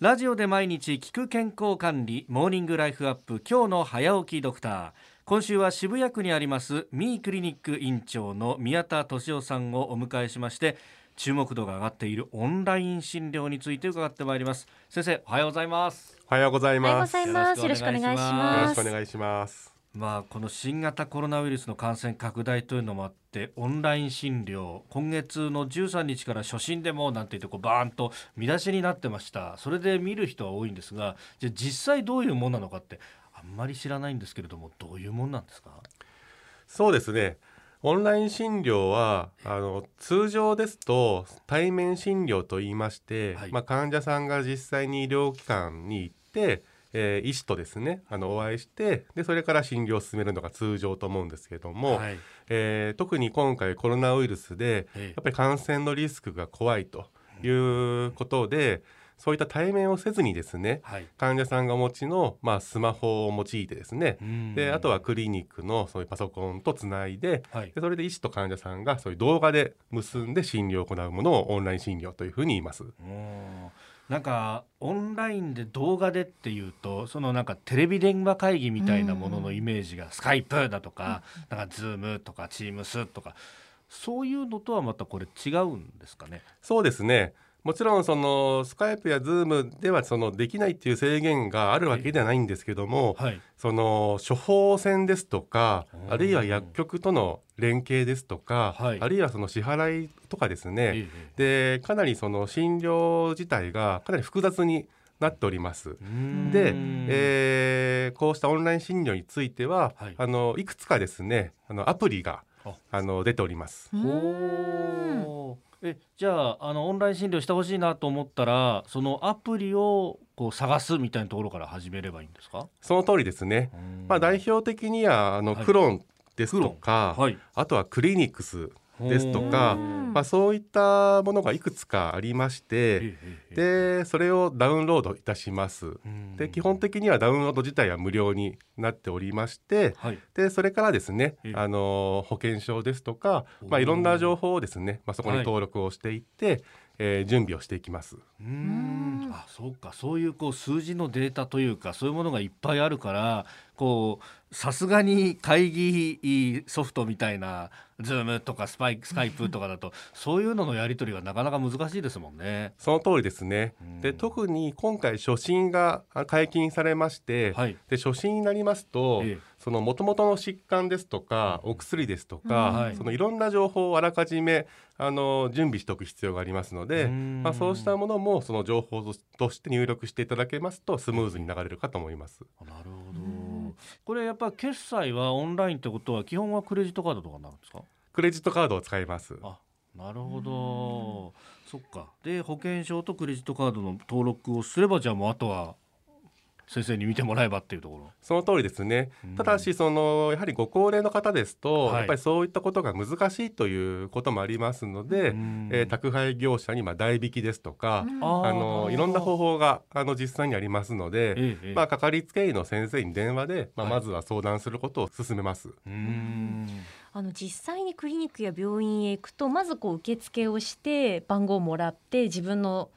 ラジオで毎日聞く健康管理モーニングライフアップ今日の早起きドクター今週は渋谷区にありますミークリニック院長の宮田俊夫さんをお迎えしまして注目度が上がっているオンライン診療について伺ってまいります先生おはようございますおはようございおはようごます。ざいます。よろしくお願いします。よろしくお願いします。まあこの新型コロナウイルスの感染拡大というのもあってオンライン診療今月の13日から初診でもなんて言ってこうバーンと見出しになってました。それで見る人は多いんですがじゃあ実際どういうもんなのかってあんまり知らないんですけれどもどういうもんなんですか？そうですね。オンライン診療はあの通常ですと対面診療と言いまして、はい。まあ患者さんが実際に医療機関に行って、えー医師とですねあのお会いしてでそれから診療を進めるのが通常と思うんですけれども、はい。えー特に今回コロナウイルスでええ。やっぱり感染のリスクが怖いということで、そういった対面をせずにですねはい。患者さんがお持ちの、まあ、スマホを用いてですねうん。であとはクリニックのそういうパソコンとつないではい。でそれで医師と患者さんがそういう動画で結んで診療を行うものをオンライン診療というふうに言います。うんなんかオンラインで動画でっていうとそのなんかテレビ電話会議みたいなもののイメージが Skype だとかなんか Zoom とか Teams とかそういうのとはまたこれ違うんですかね？そうですねもちろんそのスカイプやズームではそのできないっていう制限があるわけではないんですけどもはい。その処方箋ですとかうんあるいは薬局との連携ですとか、はい。あるいはその支払いとかですね、ええでかなりその診療自体がかなり複雑になっております。うん。で、えーこうしたオンライン診療については、はい。あのいくつかですねあのアプリがあ。あの出ております。えじゃああのオンライン診療してほしいなと思ったらそのアプリをこう探すみたいなところから始めればいいんですか、その通りですね。まあ、代表的にはあの、はい。クロンですとか、はい。あとはクリニックス、ですとかうん。まあ、そういったものがいくつかありまして、でそれをダウンロードいたします。えで基本的にはダウンロード自体は無料になっておりましてはい。でそれからですねええ。あの保険証ですとか、まあ、いろんな情報をですね、まあ、そこにはい。登録をしていって、えー準備をしていきます。うーんあそうかそういうこう数字のデータというかそういうものがいっぱいあるからこうさすがに会議ソフトみたいな Zoom とかスパイスカイプとかだとそういうののやり取りがなかなか難しいですもんね。その通りですね。うんで特に今回初診があ解禁されまして、はいで初診になりますと、ええその元々の疾患ですとかお薬ですとか、うんはいそのいろんな情報をあらかじめあの準備しておく必要がありますので、うんまあ、そうしたものもその情報として入力していただけますとスムーズに流れるかと思います。なるほど。これやっぱ決済はオンラインってことは基本はクレジットカードとかになるんですか？クレジットカードを使います。あ、なるほど。そっか。で保険証とクレジットカードの登録をすればじゃあもうあとは先生に見てもらえばっていうところ。その通りですね。うん。ただしそのやはりご高齢の方ですと、はい。やっぱりそういったことが難しいということもありますので、うん。えー宅配業者にまあ代引きですとか、うん。あのいろんな方法があの実際にありますので、ええええ。まあ、かかりつけ医の先生に電話で、まあ、はい。まずは相談することを勧めます。うーん。あの実際にクリニックや病院へ行くとまずこう受付をして番号をもらって自分の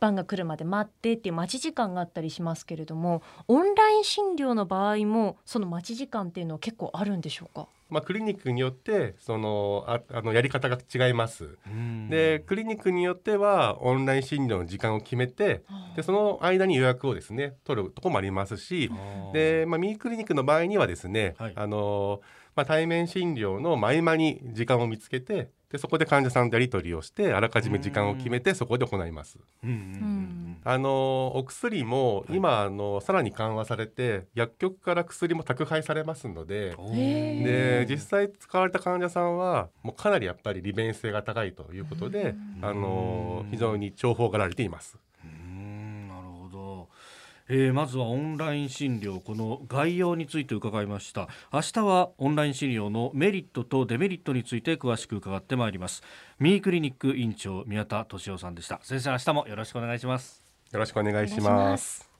番が来るまで待ってっていう待ち時間があったりしますけれどもオンライン診療の場合もその待ち時間っていうのは結構あるんでしょうか？まあ、クリニックによってそのああのやり方が違います。うん。でクリニックによってはオンライン診療の時間を決めてでその間に予約をですね取るとこもありますしで、まあ、ミークリニックの場合にはですね、はい。あのまあ、対面診療の合間に時間を見つけてでそこで患者さんとやり取りをしてあらかじめ時間を決めてそこで行います。あのお薬もはい。今、あのさらに緩和されて薬局から薬も宅配されますのでで実際使われた患者さんはもうかなりやっぱり利便性が高いということでうん。あの非常に重宝がられています。えーまずはオンライン診療この概要について伺いました。明日はオンライン診療のメリットとデメリットについて詳しく伺ってまいります。ミークリニック院長宮田俊夫さんでした。先生明日もよろしくお願いします。よろしくお願いします。